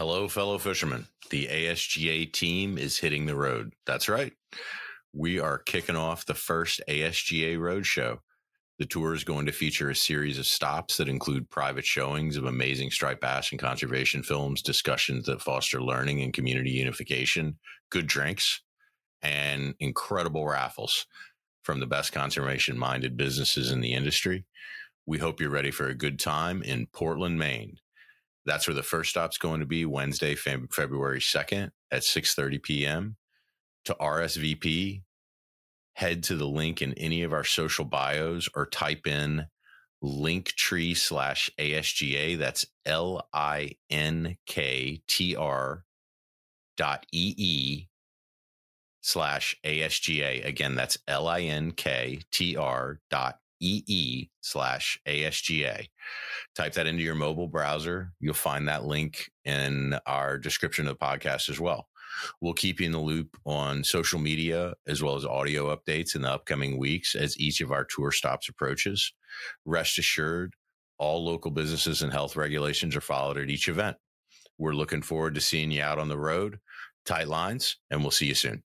Hello, fellow fishermen. The ASGA team is hitting the road. That's right. We are kicking off the first ASGA Roadshow. The tour is going to feature a series of stops that include private showings of amazing striped bass and conservation films, discussions that foster learning and community unification, good drinks, and incredible raffles from the best conservation minded businesses in the industry. We hope you're ready for a good time in Portland, Maine. That's where the first stop's going to be Wednesday, February 2nd at 6:30 p.m. To RSVP, head to the link in any of our social bios or type in linktree slash ASGA. That's L I N K T R dot E E slash ASGA. Again, that's L I N K T R dot EE slash ASGA. Type that into your mobile browser. You'll find that link in our description of the podcast as well. We'll keep you in the loop on social media as well as audio updates in the upcoming weeks as each of our tour stops approaches. Rest assured, all local businesses and health regulations are followed at each event. We're looking forward to seeing you out on the road. Tight lines, and we'll see you soon.